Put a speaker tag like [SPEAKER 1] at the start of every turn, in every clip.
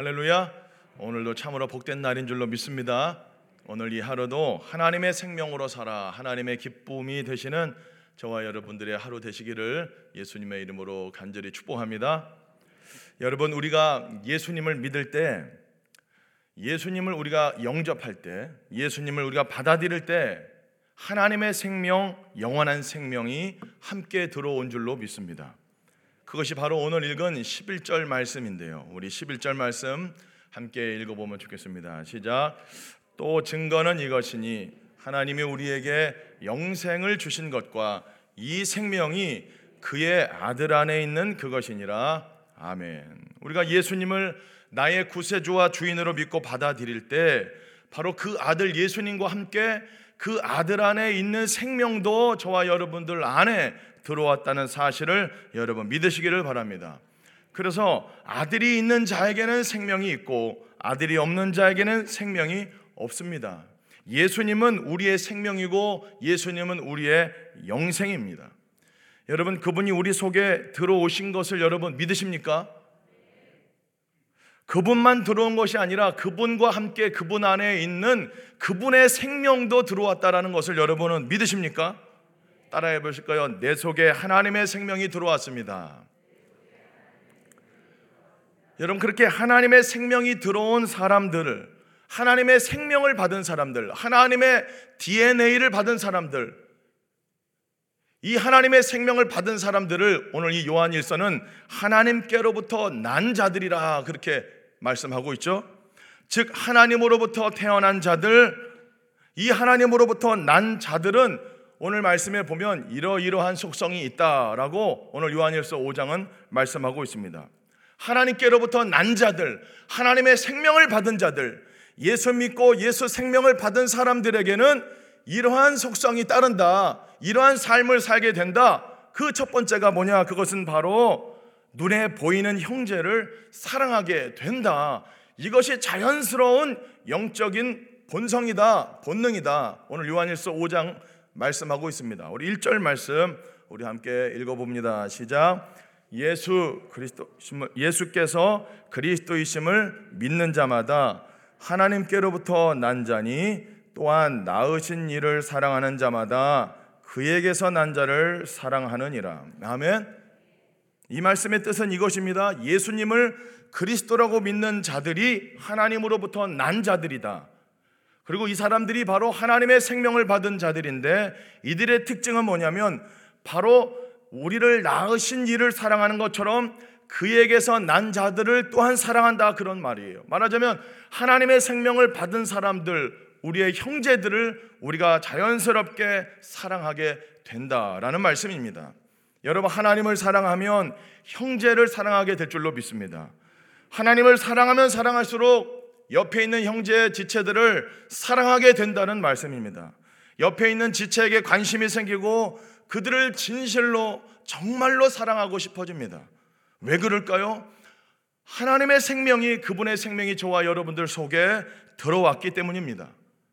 [SPEAKER 1] 할렐루야. 오늘도 참으로 복된 날인 줄로 믿습니다. 오늘 이 하루도 하나님의 생명으로 살아 하나님의 기쁨이 되시는 저와 여러분들의 하루 되시기를 예수님의 이름으로 간절히 축복합니다. 여러분 우리가 예수님을 믿을 때 예수님을 우리가 영접할 때 예수님을 우리가 받아들일 때 하나님의 생명 영원한 생명이 함께 들어온 줄로 믿습니다. 그것이 바로 오늘 읽은 11절 말씀인데요. 우리 11절 말씀 함께 읽어보면 좋겠습니다. 시작. 또 증거는 이것이니 하나님이 우리에게 영생을 주신 것과 이 생명이 그의 아들 안에 있는 그것이니라. 아멘. 우리가 예수님을 나의 구세주와 주인으로 믿고 받아들일 때 바로 그 아들 예수님과 함께 그 아들 안에 있는 생명도 저와 여러분들 안에 들어왔다는 사실을 여러분 믿으시기를 바랍니다. 그래서 아들이 있는 자에게는 생명이 있고 아들이 없는 자에게는 생명이 없습니다. 예수님은 우리의 생명이고 예수님은 우리의 영생입니다. 여러분 그분이 우리 속에 들어오신 것을 여러분 믿으십니까? 그분만 들어온 것이 아니라 그분과 함께 그분 안에 있는 그분의 생명도 들어왔다라는 것을 여러분은 믿으십니까? 따라해 보실까요? 내 속에 하나님의 생명이 들어왔습니다. 여러분 그렇게 하나님의 생명이 들어온 사람들을 하나님의 생명을 받은 사람들, 하나님의 DNA를 받은 사람들, 이 하나님의 생명을 받은 사람들을 오늘 이 요한일서는 하나님께로부터 난 자들이라 그렇게 말씀하고 있죠. 즉 하나님으로부터 태어난 자들, 이 하나님으로부터 난 자들은 오늘 말씀에 보면 이러이러한 속성이 있다라고 오늘 요한일서 5장은 말씀하고 있습니다. 하나님께로부터 난 자들, 하나님의 생명을 받은 자들, 예수 믿고 예수 생명을 받은 사람들에게는 이러한 속성이 따른다. 이러한 삶을 살게 된다. 그 첫 번째가 뭐냐? 그것은 바로 눈에 보이는 형제를 사랑하게 된다. 이것이 자연스러운 영적인 본성이다, 본능이다. 오늘 요한일서 5장 말씀하고 있습니다. 우리 1절 말씀 우리 함께 읽어 봅니다. 시작. 예수 그리스도 예수께서 그리스도이심을 믿는 자마다 하나님께로부터 난 자니 또한 낳으신 이를 사랑하는 자마다 그에게서 난 자를 사랑하느니라. 아멘. 이 말씀의 뜻은 이것입니다. 예수님을 그리스도라고 믿는 자들이 하나님으로부터 난 자들이다. 그리고 이 사람들이 바로 하나님의 생명을 받은 자들인데 이들의 특징은 뭐냐면 바로 우리를 낳으신 이를 사랑하는 것처럼 그에게서 난 자들을 또한 사랑한다 그런 말이에요. 말하자면 하나님의 생명을 받은 사람들, 우리의 형제들을 우리가 자연스럽게 사랑하게 된다라는 말씀입니다. 여러분 하나님을 사랑하면 형제를 사랑하게 될 줄로 믿습니다. 하나님을 사랑하면 사랑할수록 옆에 있는 형제 지체들을 사랑하게 된다는 말씀입니다. 옆에 있는 지체에게 관심이 생기고 그들을 진실로 정말로 사랑하고 싶어집니다. 왜 그럴까요? 하나님의 생명이 그분의 생명이 저와 여러분들 속에 들어왔기 때문입니다.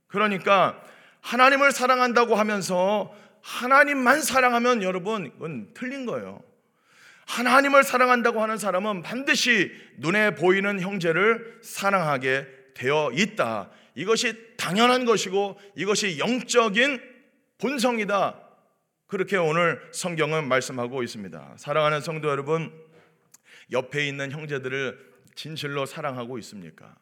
[SPEAKER 1] 그러니까 하나님을 사랑한다고 하면서 하나님만 사랑하면 여러분 이건 틀린 거예요. 하나님을 사랑한다고 하는 사람은 반드시 눈에 보이는 형제를 사랑하게 되어 있다. 이것이 당연한 것이고 이것이 영적인 본성이다. 그렇게 오늘 성경은 말씀하고 있습니다. 사랑하는 성도 여러분, 옆에 있는 형제들을 진실로 사랑하고 있습니까?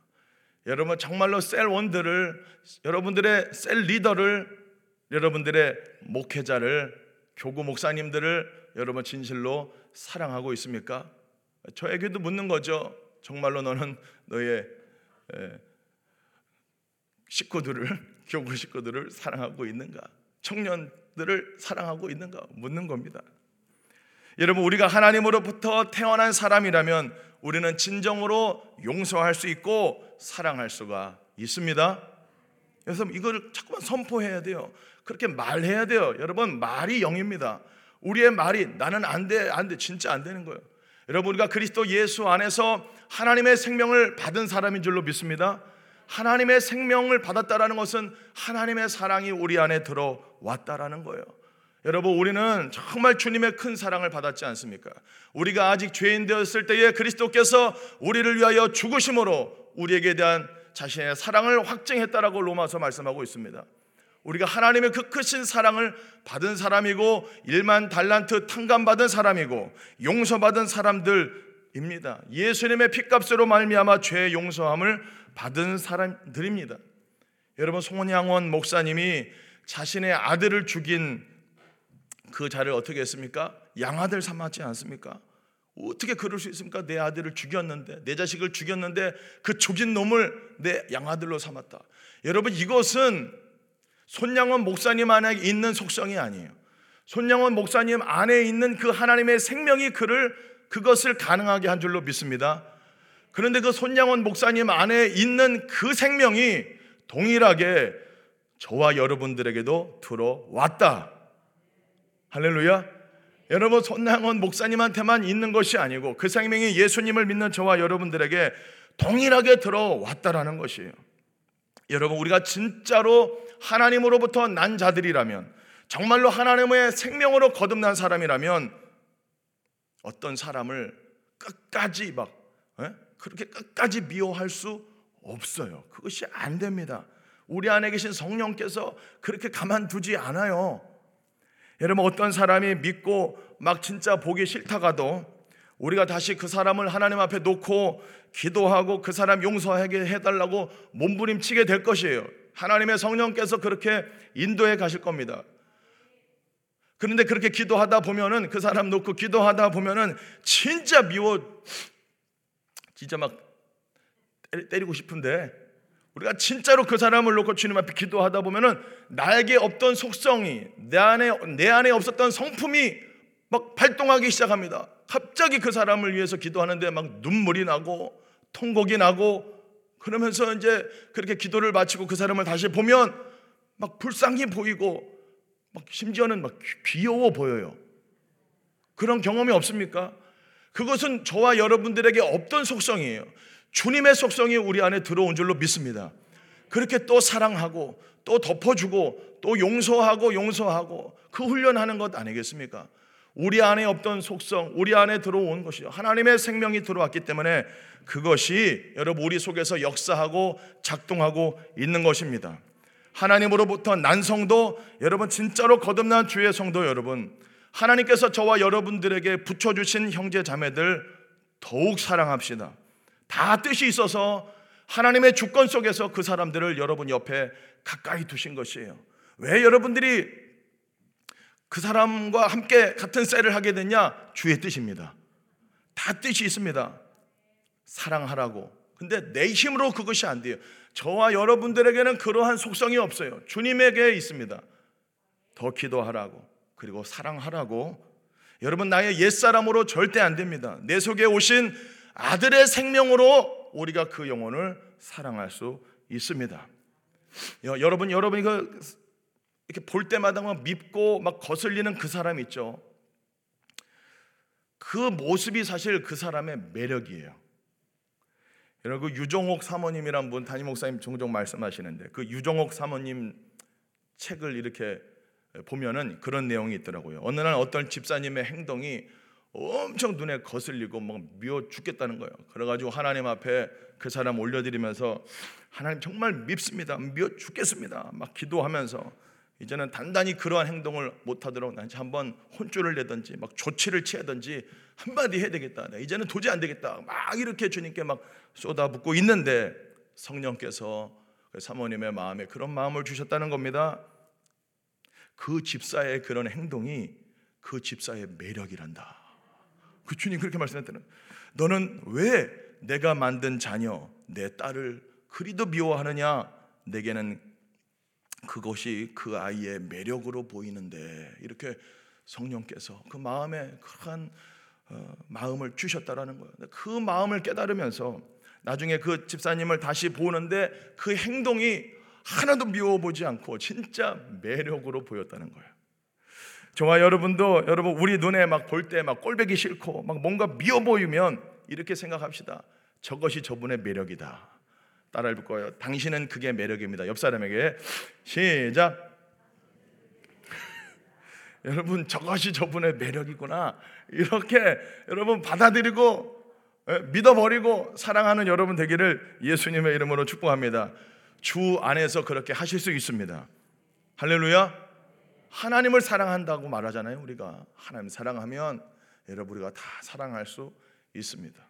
[SPEAKER 1] 여러분 정말로 셀 원들을 여러분들의 셀 리더를 여러분들의 목회자를 교구 목사님들을 여러분 진실로 사랑하고 있습니까? 저에게도 묻는 거죠. 정말로 너는 너의 식구들을 교구 식구들을 사랑하고 있는가? 청년들을 사랑하고 있는가? 묻는 겁니다. 여러분 우리가 하나님으로부터 태어난 사람이라면 우리는 진정으로 용서할 수 있고 사랑할 수가 있습니다. 그래서 이걸 자꾸만 선포해야 돼요. 그렇게 말해야 돼요. 여러분 말이 영입니다. 우리의 말이 나는 안 돼, 안 돼, 진짜 안 되는 거예요. 여러분 우리가 그리스도 예수 안에서 하나님의 생명을 받은 사람인 줄로 믿습니다. 하나님의 생명을 받았다라는 것은 하나님의 사랑이 우리 안에 들어왔다라는 거예요. 여러분 우리는 정말 주님의 큰 사랑을 받았지 않습니까? 우리가 아직 죄인 되었을 때에 그리스도께서 우리를 위하여 죽으심으로 우리에게 대한 자신의 사랑을 확증했다라고 로마서 말씀하고 있습니다. 우리가 하나님의 그 크신 사랑을 받은 사람이고 일만 달란트 탕감받은 사람이고 용서받은 사람들입니다. 예수님의 피값으로 말미암아 죄 용서함을 받은 사람들입니다. 여러분 송원양원 목사님이 자신의 아들을 죽인 그 자를 어떻게 했습니까? 양아들 삼았지 않습니까? 어떻게 그럴 수 있습니까? 내 아들을 죽였는데, 내 자식을 죽였는데 그 죽인 놈을 내 양아들로 삼았다. 여러분 이것은 손양원 목사님 안에 있는 속성이 아니에요. 손양원 목사님 안에 있는 그 하나님의 생명이 그를 그것을 가능하게 한 줄로 믿습니다. 그런데 그 손양원 목사님 안에 있는 그 생명이 동일하게 저와 여러분들에게도 들어왔다. 할렐루야. 여러분 손양원 목사님한테만 있는 것이 아니고 그 생명이 예수님을 믿는 저와 여러분들에게 동일하게 들어왔다라는 것이에요. 여러분 우리가 진짜로 하나님으로부터 난 자들이라면 정말로 하나님의 생명으로 거듭난 사람이라면 어떤 사람을 끝까지 막 에? 그렇게 끝까지 미워할 수 없어요. 그것이 안 됩니다. 우리 안에 계신 성령께서 그렇게 가만두지 않아요. 여러분 어떤 사람이 믿고 막 진짜 보기 싫다 가도 우리가 다시 그 사람을 하나님 앞에 놓고 기도하고 그 사람 용서하게 해달라고 몸부림치게 될 것이에요. 하나님의 성령께서 그렇게 인도해 가실 겁니다. 그런데 그렇게 기도하다 보면은 그 사람 놓고 기도하다 보면은 진짜 미워, 진짜 막 때리고 싶은데 우리가 진짜로 그 사람을 놓고 주님 앞에 기도하다 보면은 나에게 없던 속성이 내 안에 내 안에 없었던 성품이 막 발동하기 시작합니다. 갑자기 그 사람을 위해서 기도하는데 막 눈물이 나고 통곡이 나고 그러면서 이제 그렇게 기도를 마치고 그 사람을 다시 보면 막 불쌍히 보이고 막 심지어는 막 귀여워 보여요. 그런 경험이 없습니까? 그것은 저와 여러분들에게 없던 속성이에요. 주님의 속성이 우리 안에 들어온 줄로 믿습니다. 그렇게 또 사랑하고 또 덮어주고 또 용서하고 용서하고 그 훈련하는 것 아니겠습니까? 우리 안에 없던 속성, 우리 안에 들어온 것이죠. 하나님의 생명이 들어왔기 때문에 그것이 여러분 우리 속에서 역사하고 작동하고 있는 것입니다. 하나님으로부터 난 성도, 여러분 진짜로 거듭난 주의 성도 여러분, 하나님께서 저와 여러분들에게 붙여주신 형제 자매들 더욱 사랑합시다. 다 뜻이 있어서 하나님의 주권 속에서 그 사람들을 여러분 옆에 가까이 두신 것이에요. 왜 여러분들이 그 사람과 함께 같은 셀을 하게 되냐? 주의 뜻입니다. 다 뜻이 있습니다. 사랑하라고. 근데 내 힘으로 그것이 안 돼요. 저와 여러분들에게는 그러한 속성이 없어요. 주님에게 있습니다. 더 기도하라고. 그리고 사랑하라고. 여러분, 나의 옛사람으로 절대 안 됩니다. 내 속에 오신 아들의 생명으로 우리가 그 영혼을 사랑할 수 있습니다. 여러분, 여러분이 그 이렇게 볼 때마다 막 밉고 막 거슬리는 그 사람 있죠. 그 모습이 사실 그 사람의 매력이에요. 여러분 그 유종옥 사모님이란 분 담임 목사님 종종 말씀하시는데 그 유종옥 사모님 책을 이렇게 보면은 그런 내용이 있더라고요. 어느 날 어떤 집사님의 행동이 엄청 눈에 거슬리고 막 미워 죽겠다는 거예요. 그래가지고 하나님 앞에 그 사람 올려드리면서 하나님 정말 밉습니다. 미워 죽겠습니다. 막 기도하면서 이제는 단단히 그러한 행동을 못하도록 난 한번 혼쭐을 내든지 막 조치를 취하든지 한마디 해야 되겠다. 이제는 도저히 안 되겠다. 막 이렇게 주님께 막 쏟아붓고 있는데 성령께서 그 사모님의 마음에 그런 마음을 주셨다는 겁니다. 그 집사의 그런 행동이 그 집사의 매력이란다. 그 주님 그렇게 말씀했다는 너는 왜 내가 만든 자녀 내 딸을 그리도 미워하느냐 내게는 그것이 그 아이의 매력으로 보이는데 이렇게 성령께서 그 마음에 그러한 어, 마음을 주셨다라는 거예요. 그 마음을 깨달으면서 나중에 그 집사님을 다시 보는데 그 행동이 하나도 미워 보지 않고 진짜 매력으로 보였다는 거예요. 저와 여러분도 여러분 우리 눈에 막 볼 때 막 꼴배기 싫고 막 뭔가 미워 보이면 이렇게 생각합시다. 저것이 저분의 매력이다. 따라 해볼 거예요. 당신은 그게 매력입니다. 옆 사람에게 시작. 여러분 저것이 저분의 매력이구나. 이렇게 여러분 받아들이고 예, 믿어버리고 사랑하는 여러분 되기를 예수님의 이름으로 축복합니다. 주 안에서 그렇게 하실 수 있습니다. 할렐루야. 하나님을 사랑한다고 말하잖아요. 우리가 하나님 사랑하면 여러분 우리가 다 사랑할 수 있습니다.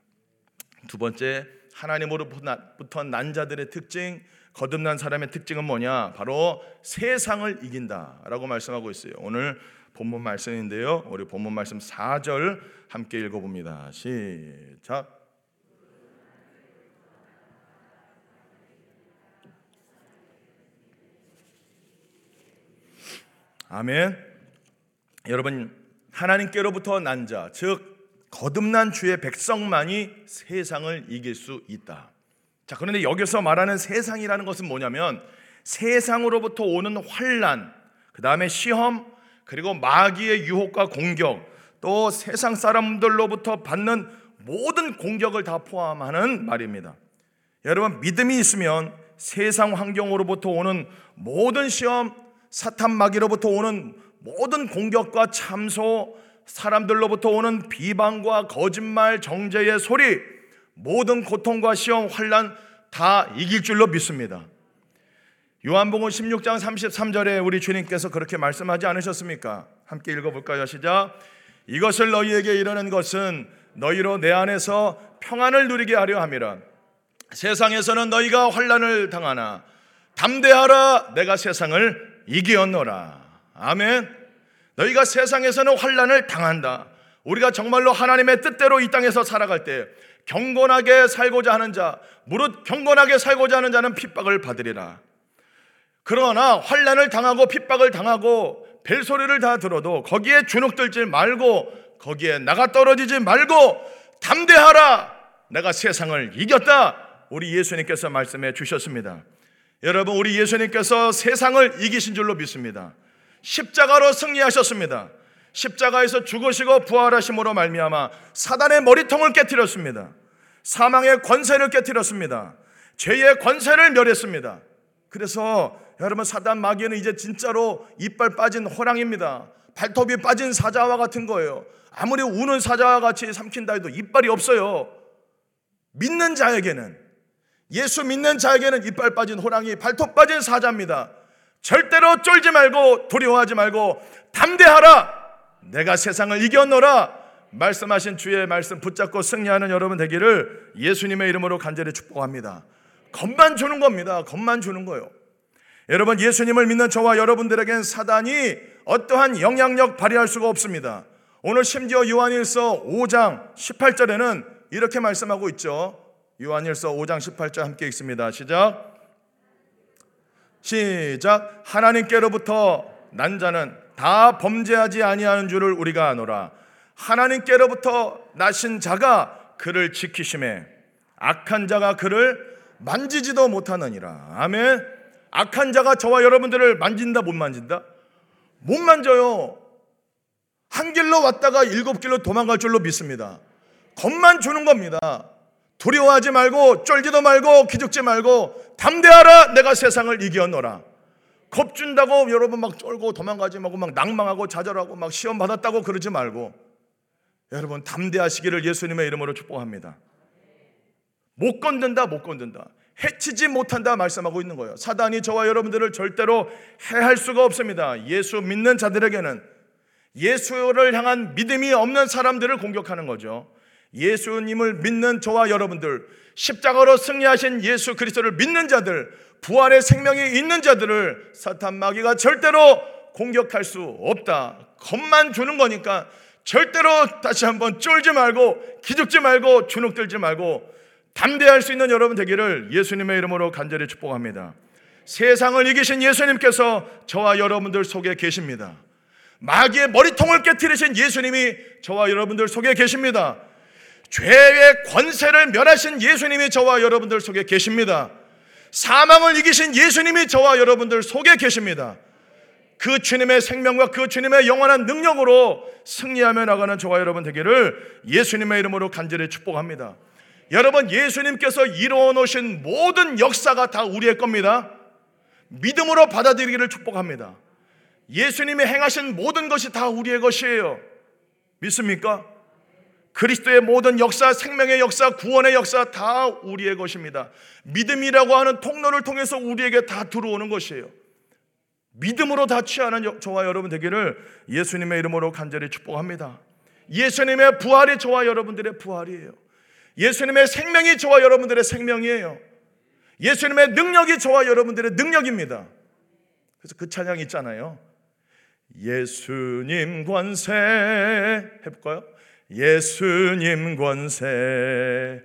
[SPEAKER 1] 두 번째 하나님으로부터 난 자들의 특징, 거듭난 사람의 특징은 뭐냐? 바로 세상을 이긴다라고 말씀하고 있어요. 오늘 본문 말씀인데요. 우리 본문 말씀 4절 함께 읽어 봅니다. 시작. 아멘. 여러분 하나님께로부터 난 자, 즉 거듭난 주의 백성만이 세상을 이길 수 있다. 자, 그런데 여기서 말하는 세상이라는 것은 뭐냐면 세상으로부터 오는 환란, 그다음에 시험, 그리고 마귀의 유혹과 공격, 또 세상 사람들로부터 받는 모든 공격을 다 포함하는 말입니다. 여러분 믿음이 있으면 세상 환경으로부터 오는 모든 시험, 사탄 마귀로부터 오는 모든 공격과 참소, 사람들로부터 오는 비방과 거짓말, 정죄의 소리, 모든 고통과 시험, 환란 다 이길 줄로 믿습니다. 요한복음 16장 33절에 우리 주님께서 그렇게 말씀하지 않으셨습니까? 함께 읽어볼까요? 시작. 이것을 너희에게 이르는 것은 너희로 내 안에서 평안을 누리게 하려 함이라. 세상에서는 너희가 환란을 당하나 담대하라 내가 세상을 이기었노라. 아멘. 너희가 세상에서는 환란을 당한다. 우리가 정말로 하나님의 뜻대로 이 땅에서 살아갈 때 경건하게 살고자 하는 자, 무릇 경건하게 살고자 하는 자는 핍박을 받으리라. 그러나 환란을 당하고 핍박을 당하고 벨소리를 다 들어도 거기에 주눅들지 말고 거기에 나가 떨어지지 말고 담대하라. 내가 세상을 이겼다. 우리 예수님께서 말씀해 주셨습니다. 여러분, 우리 예수님께서 세상을 이기신 줄로 믿습니다. 십자가로 승리하셨습니다. 십자가에서 죽으시고 부활하심으로 말미암아 사단의 머리통을 깨뜨렸습니다. 사망의 권세를 깨뜨렸습니다. 죄의 권세를 멸했습니다. 그래서 여러분 사단 마귀는 이제 진짜로 이빨 빠진 호랑입니다. 발톱이 빠진 사자와 같은 거예요. 아무리 우는 사자와 같이 삼킨다 해도 이빨이 없어요. 믿는 자에게는 예수 믿는 자에게는 이빨 빠진 호랑이, 발톱 빠진 사자입니다. 절대로 쫄지 말고 두려워하지 말고 담대하라. 내가 세상을 이겼노라. 말씀하신 주의 말씀 붙잡고 승리하는 여러분 되기를 예수님의 이름으로 간절히 축복합니다. 겁만 주는 겁니다. 겁만 주는 거요. 여러분 예수님을 믿는 저와 여러분들에겐 사단이 어떠한 영향력 발휘할 수가 없습니다. 오늘 심지어 요한일서 5장 18절에는 이렇게 말씀하고 있죠. 요한일서 5장 18절 함께 읽습니다. 시작. 시작. 하나님께로부터 난 자는 다 범죄하지 아니하는 줄을 우리가 아노라. 하나님께로부터 나신 자가 그를 지키심에 악한 자가 그를 만지지도 못하느니라. 아멘. 악한 자가 저와 여러분들을 만진다 못 만진다? 못 만져요. 한 길로 왔다가 일곱 길로 도망갈 줄로 믿습니다. 겁만 주는 겁니다 두려워하지 말고 쫄지도 말고 기죽지 말고 담대하라 내가 세상을 이겨노라. 겁준다고 여러분 막 쫄고 도망가지 말고 막 낭망하고 좌절하고 막 시험 받았다고 그러지 말고 여러분 담대하시기를 예수님의 이름으로 축복합니다. 못 건든다 못 건든다. 해치지 못한다 말씀하고 있는 거예요. 사단이 저와 여러분들을 절대로 해할 수가 없습니다. 예수 믿는 자들에게는 예수를 향한 믿음이 없는 사람들을 공격하는 거죠 예수님을 믿는 저와 여러분들, 십자가로 승리하신 예수 그리스도를 믿는 자들, 부활의 생명이 있는 자들을 사탄 마귀가 절대로 공격할 수 없다. 겁만 주는 거니까 절대로 다시 한번 쫄지 말고 기죽지 말고 주눅들지 말고 담대할 수 있는 여러분 되기를 예수님의 이름으로 간절히 축복합니다. 세상을 이기신 예수님께서 저와 여러분들 속에 계십니다. 마귀의 머리통을 깨뜨리신 예수님이 저와 여러분들 속에 계십니다. 죄의 권세를 멸하신 예수님이 저와 여러분들 속에 계십니다. 사망을 이기신 예수님이 저와 여러분들 속에 계십니다. 그 주님의 생명과 그 주님의 영원한 능력으로 승리하며 나가는 저와 여러분 되기를 예수님의 이름으로 간절히 축복합니다. 여러분, 예수님께서 이루어 놓으신 모든 역사가 다 우리의 겁니다. 믿음으로 받아들이기를 축복합니다. 예수님이 행하신 모든 것이 다 우리의 것이에요. 믿습니까? 그리스도의 모든 역사, 생명의 역사, 구원의 역사 다 우리의 것입니다. 믿음이라고 하는 통로를 통해서 우리에게 다 들어오는 것이에요. 믿음으로 다 취하는 저와 여러분 되기를 예수님의 이름으로 간절히 축복합니다. 예수님의 부활이 저와 여러분들의 부활이에요. 예수님의 생명이 저와 여러분들의 생명이에요. 예수님의 능력이 저와 여러분들의 능력입니다. 그래서 그 찬양 있잖아요. 예수님 권세 해볼까요? 예수님 권세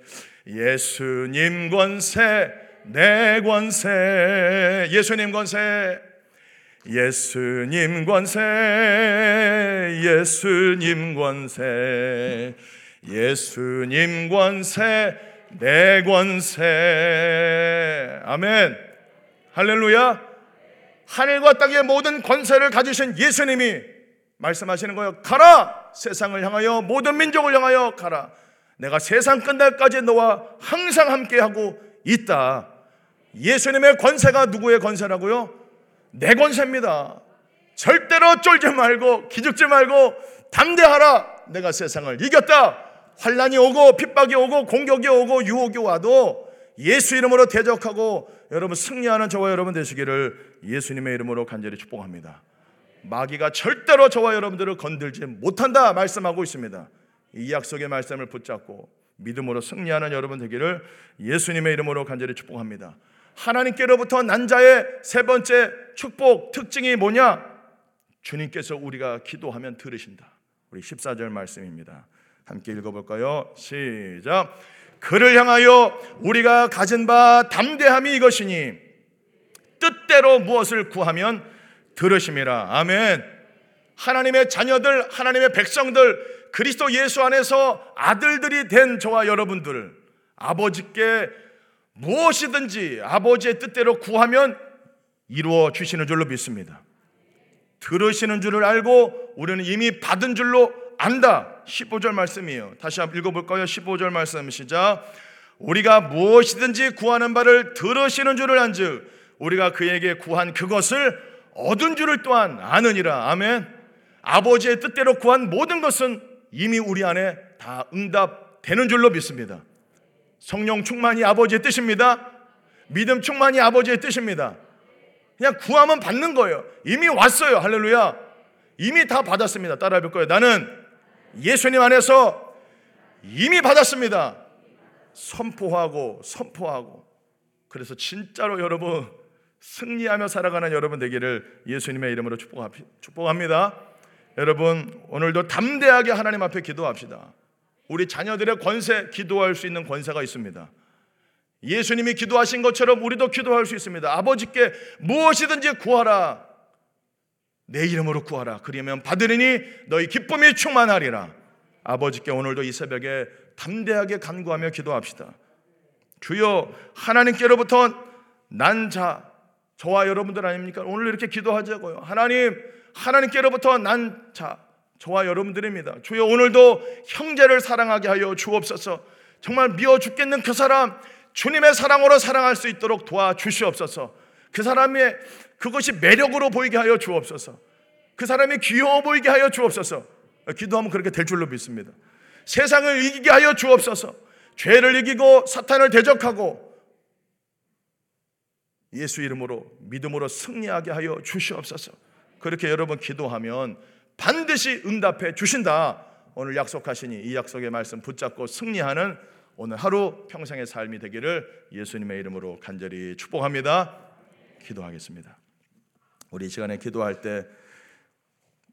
[SPEAKER 1] 예수님 권세 내 권세 예수님 권세 예수님 권세 예수님 권세 예수님 권세 내 권세. 아멘. 할렐루야. 하늘과 땅의 모든 권세를 가지신 예수님이 말씀하시는 거예요 가라 세상을 향하여 모든 민족을 향하여 가라 내가 세상 끝날까지 너와 항상 함께하고 있다 예수님의 권세가 누구의 권세라고요? 내 권세입니다. 절대로 쫄지 말고 기죽지 말고 담대하라. 내가 세상을 이겼다. 환란이 오고 핍박이 오고 공격이 오고 유혹이 와도 예수 이름으로 대적하고 여러분 승리하는 저와 여러분 되시기를 예수님의 이름으로 간절히 축복합니다. 마귀가 절대로 저와 여러분들을 건들지 못한다 말씀하고 있습니다. 이 약속의 말씀을 붙잡고 믿음으로 승리하는 여러분 되기를 예수님의 이름으로 간절히 축복합니다. 하나님께로부터 난 자의 세 번째 축복 특징이 뭐냐? 주님께서 우리가 기도하면 들으신다. 우리 14절 말씀입니다. 함께 읽어볼까요? 시작. 그를 향하여 우리가 가진 바 담대함이 이것이니 뜻대로 무엇을 구하면 들으심이라. 아멘. 하나님의 자녀들, 하나님의 백성들, 그리스도 예수 안에서 아들들이 된 저와 여러분들, 아버지께 무엇이든지 아버지의 뜻대로 구하면 이루어 주시는 줄로 믿습니다. 들으시는 줄을 알고 우리는 이미 받은 줄로 안다. 15절 말씀이에요. 다시 한번 읽어볼까요? 15절 말씀 시작. 우리가 무엇이든지 구하는 바를 들으시는 줄을 안즉 우리가 그에게 구한 그것을 얻은 줄을 또한 아느니라. 아멘. 아버지의 뜻대로 구한 모든 것은 이미 우리 안에 다 응답되는 줄로 믿습니다. 성령 충만이 아버지의 뜻입니다. 믿음 충만이 아버지의 뜻입니다. 그냥 구하면 받는 거예요. 이미 왔어요. 할렐루야. 이미 다 받았습니다. 따라해 볼 거예요. 나는 예수님 안에서 이미 받았습니다. 선포하고 선포하고. 그래서 진짜로 여러분 승리하며 살아가는 여러분 되기를 예수님의 이름으로 축복합니다. 여러분 오늘도 담대하게 하나님 앞에 기도합시다. 우리 자녀들의 권세, 기도할 수 있는 권세가 있습니다. 예수님이 기도하신 것처럼 우리도 기도할 수 있습니다. 아버지께 무엇이든지 구하라. 내 이름으로 구하라. 그러면 받으리니 너희 기쁨이 충만하리라. 아버지께 오늘도 이 새벽에 담대하게 간구하며 기도합시다. 주여 하나님께로부터 난 자, 저와 여러분들 아닙니까? 오늘 이렇게 기도하자고요. 하나님, 하나님께로부터 난 자, 저와 여러분들입니다. 주여 오늘도 형제를 사랑하게 하여 주옵소서. 정말 미워 죽겠는 그 사람 주님의 사랑으로 사랑할 수 있도록 도와주시옵소서. 그 사람의 그것이 매력으로 보이게 하여 주옵소서. 그 사람이 귀여워 보이게 하여 주옵소서. 기도하면 그렇게 될 줄로 믿습니다. 세상을 이기게 하여 주옵소서. 죄를 이기고 사탄을 대적하고 예수 이름으로 믿음으로 승리하게 하여 주시옵소서. 그렇게 여러분 기도하면 반드시 응답해 주신다. 오늘 약속하시니 이 약속의 말씀 붙잡고 승리하는 오늘 하루 평생의 삶이 되기를 예수님의 이름으로 간절히 축복합니다. 기도하겠습니다. 우리 시간에 기도할 때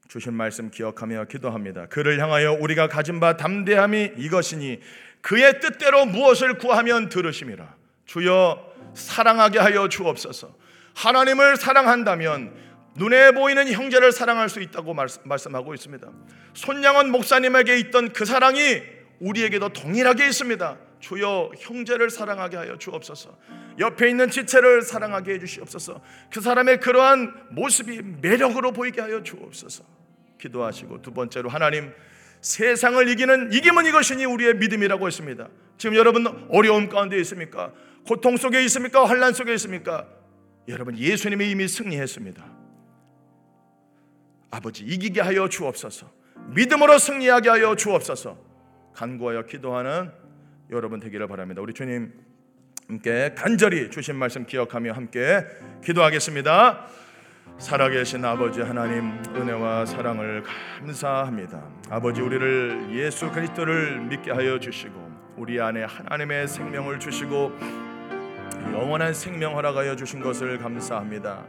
[SPEAKER 1] 주신 말씀 기억하며 기도합니다. 그를 향하여 우리가 가진 바 담대함이 이것이니 그의 뜻대로 무엇을 구하면 들으심이라. 주여 사랑하게 하여 주옵소서. 하나님을 사랑한다면 눈에 보이는 형제를 사랑할 수 있다고 말씀하고 있습니다. 손양원 목사님에게 있던 그 사랑이 우리에게도 동일하게 있습니다. 주여 형제를 사랑하게 하여 주옵소서. 옆에 있는 지체를 사랑하게 해 주시옵소서. 그 사람의 그러한 모습이 매력으로 보이게 하여 주옵소서. 기도하시고 두 번째로 하나님 세상을 이기는 이김은 이것이니 우리의 믿음이라고 했습니다. 지금 여러분 어려움 가운데 있습니까? 고통 속에 있습니까? 환란 속에 있습니까? 여러분 예수님이 이미 승리했습니다. 아버지 이기게 하여 주옵소서. 믿음으로 승리하게 하여 주옵소서. 간구하여 기도하는 여러분 되기를 바랍니다. 우리 주님 함께 간절히 주신 말씀 기억하며 함께 기도하겠습니다. 살아계신 아버지 하나님 은혜와 사랑을 감사합니다. 아버지 우리를 예수 그리스도를 믿게 하여 주시고 우리 안에 하나님의 생명을 주시고 영원한 생명 허락하여 주신 것을 감사합니다.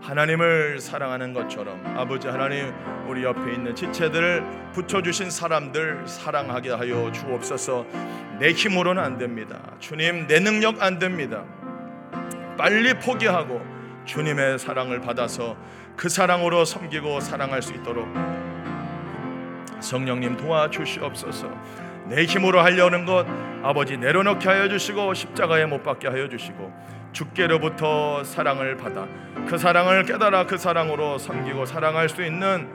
[SPEAKER 1] 하나님을 사랑하는 것처럼 아버지 하나님 우리 옆에 있는 지체들을 붙여 주신 사람들 사랑하게 하여 주옵소서. 내 힘으로는 안 됩니다. 주님 내 능력 안 됩니다. 빨리 포기하고 주님의 사랑을 받아서 그 사랑으로 섬기고 사랑할 수 있도록 성령님 도와주시옵소서. 내 힘으로 하려는 것 아버지 내려놓게 하여 주시고 십자가에 못 박게 하여 주시고 주께로부터 사랑을 받아 그 사랑을 깨달아 그 사랑으로 섬기고 사랑할 수 있는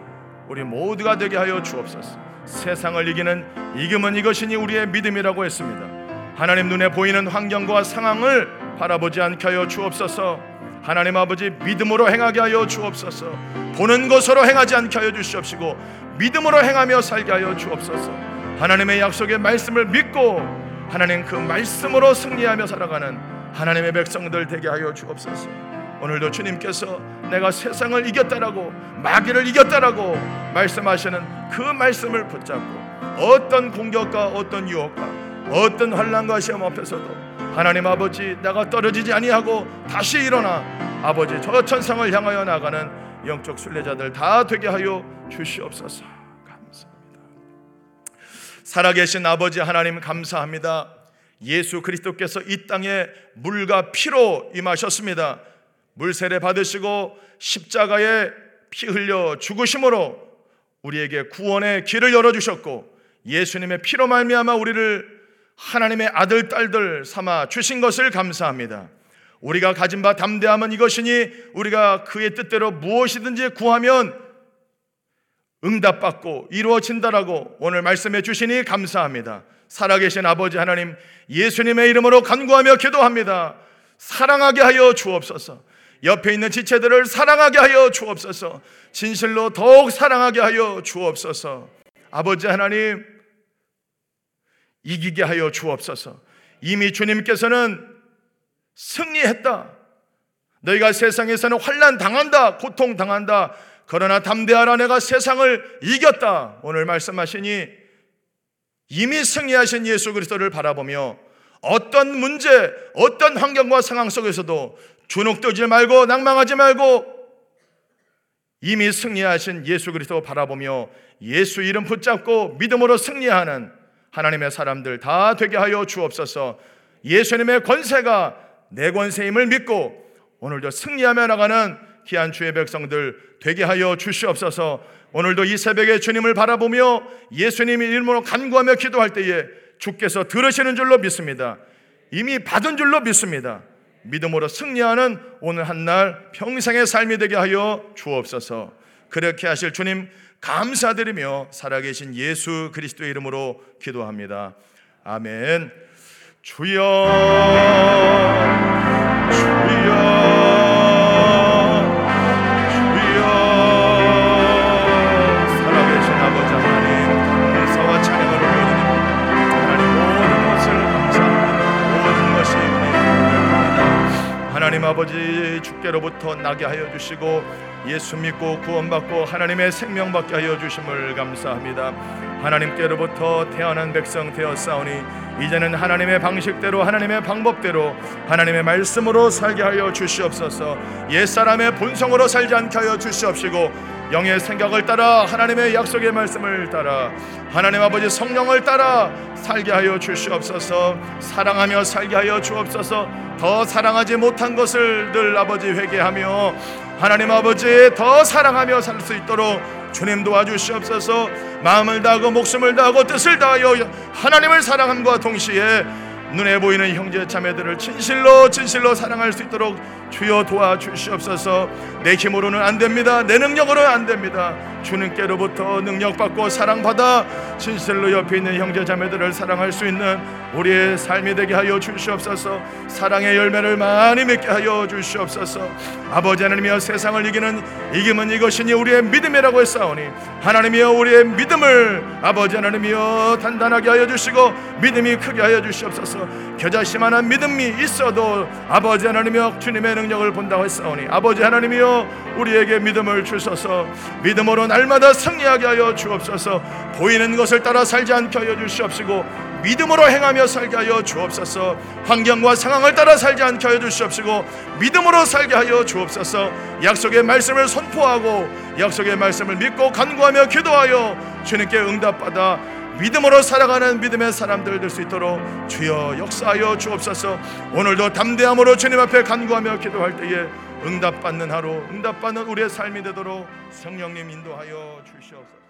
[SPEAKER 1] 우리 모두가 되게 하여 주옵소서. 세상을 이기는 이김은 이것이니 우리의 믿음이라고 했습니다. 하나님 눈에 보이는 환경과 상황을 바라보지 않게 하여 주옵소서. 하나님 아버지 믿음으로 행하게 하여 주옵소서. 보는 것으로 행하지 않게 하여 주시옵시고 믿음으로 행하며 살게 하여 주옵소서. 하나님의 약속의 말씀을 믿고 하나님 그 말씀으로 승리하며 살아가는 하나님의 백성들 되게 하여 주옵소서. 오늘도 주님께서 내가 세상을 이겼다라고 마귀를 이겼다라고 말씀하시는 그 말씀을 붙잡고 어떤 공격과 어떤 유혹과 어떤 환란과 시험 앞에서도 하나님 아버지 내가 떨어지지 아니하고 다시 일어나 아버지 저 천상을 향하여 나가는 영적 순례자들 다 되게 하여 주시옵소서. 살아계신 아버지 하나님 감사합니다. 예수 그리스도께서 이 땅에 물과 피로 임하셨습니다. 물 세례 받으시고 십자가에 피 흘려 죽으심으로 우리에게 구원의 길을 열어 주셨고 예수님의 피로 말미암아 우리를 하나님의 아들 딸들 삼아 주신 것을 감사합니다. 우리가 가진 바 담대함은 이것이니 우리가 그의 뜻대로 무엇이든지 구하면 응답받고 이루어진다라고 오늘 말씀해 주시니 감사합니다. 살아계신 아버지 하나님 예수님의 이름으로 간구하며 기도합니다. 사랑하게 하여 주옵소서. 옆에 있는 지체들을 사랑하게 하여 주옵소서. 진실로 더욱 사랑하게 하여 주옵소서. 아버지 하나님 이기게 하여 주옵소서. 이미 주님께서는 승리했다. 너희가 세상에서는 환란 당한다, 고통 당한다. 그러나 담대하라 내가 세상을 이겼다. 오늘 말씀하시니 이미 승리하신 예수 그리스도를 바라보며 어떤 문제, 어떤 환경과 상황 속에서도 주눅들지 말고 낭망하지 말고 이미 승리하신 예수 그리스도 바라보며 예수 이름 붙잡고 믿음으로 승리하는 하나님의 사람들 다 되게 하여 주옵소서. 예수님의 권세가 내 권세임을 믿고 오늘도 승리하며 나가는 귀한 주의 백성들 되게 하여 주시옵소서. 오늘도 이 새벽에 주님을 바라보며 예수님의 이름으로 간구하며 기도할 때에 주께서 들으시는 줄로 믿습니다. 이미 받은 줄로 믿습니다. 믿음으로 승리하는 오늘 한 날 평생의 삶이 되게 하여 주옵소서. 그렇게 하실 주님 감사드리며 살아계신 예수 그리스도의 이름으로 기도합니다. 아멘. 주여, 주여. 하나님 아버지 주께로부터 나게 하여 주시고 예수 믿고 구원받고 하나님의 생명 받게 하여 주심을 감사합니다. 하나님께로부터 태어난 백성 되었사오니 이제는 하나님의 방식대로 하나님의 방법대로 하나님의 말씀으로 살게 하여 주시옵소서. 옛사람의 본성으로 살지 않게 하여 주시옵시고 영의 생각을 따라 하나님의 약속의 말씀을 따라 하나님 아버지 성령을 따라 살게 하여 주시옵소서. 사랑하며 살게 하여 주옵소서. 더 사랑하지 못한 것을 늘 아버지 회개하며 하나님 아버지 더 사랑하며 살 수 있도록 주님 도와주시옵소서 마음을 다하고 목숨을 다하고 뜻을 다하여 하나님을 사랑함과 동시에 눈에 보이는 형제 자매들을 진실로 진실로 사랑할 수 있도록 주여 도와주시옵소서. 내 힘으로는 안 됩니다. 내 능력으로는 안 됩니다 주님께로부터 능력받고 사랑받아 진실로 옆에 있는 형제 자매들을 사랑할 수 있는 우리의 삶이 되게 하여 주시옵소서. 사랑의 열매를 많이 맺게 하여 주시옵소서. 아버지 하나님이여 세상을 이기는 이김은 이것이니 우리의 믿음이라고 했사오니 하나님이여 우리의 믿음을 아버지 하나님이여 단단하게 하여 주시고 믿음이 크게 하여 주시옵소서. 겨자씨만한 믿음이 있어도 아버지 하나님이여 주님의 능력을 본다고 했사오니 아버지 하나님이여 우리에게 믿음을 주소서. 믿음으로 날마다 승리하게 하여 주옵소서. 보이는 것을 따라 살지 않게 하여 주시옵시고 믿음으로 행하며 살게 하여 주옵소서. 환경과 상황을 따라 살지 않게 하여 주시옵시고 믿음으로 살게 하여 주옵소서. 약속의 말씀을 선포하고 약속의 말씀을 믿고 간구하며 기도하여 주님께 응답받아 믿음으로 살아가는 믿음의 사람들 될 수 있도록 주여 역사하여 주옵소서. 오늘도 담대함으로 주님 앞에 간구하며 기도할 때에 응답받는 하루 응답받는 우리의 삶이 되도록 성령님 인도하여 주시옵소서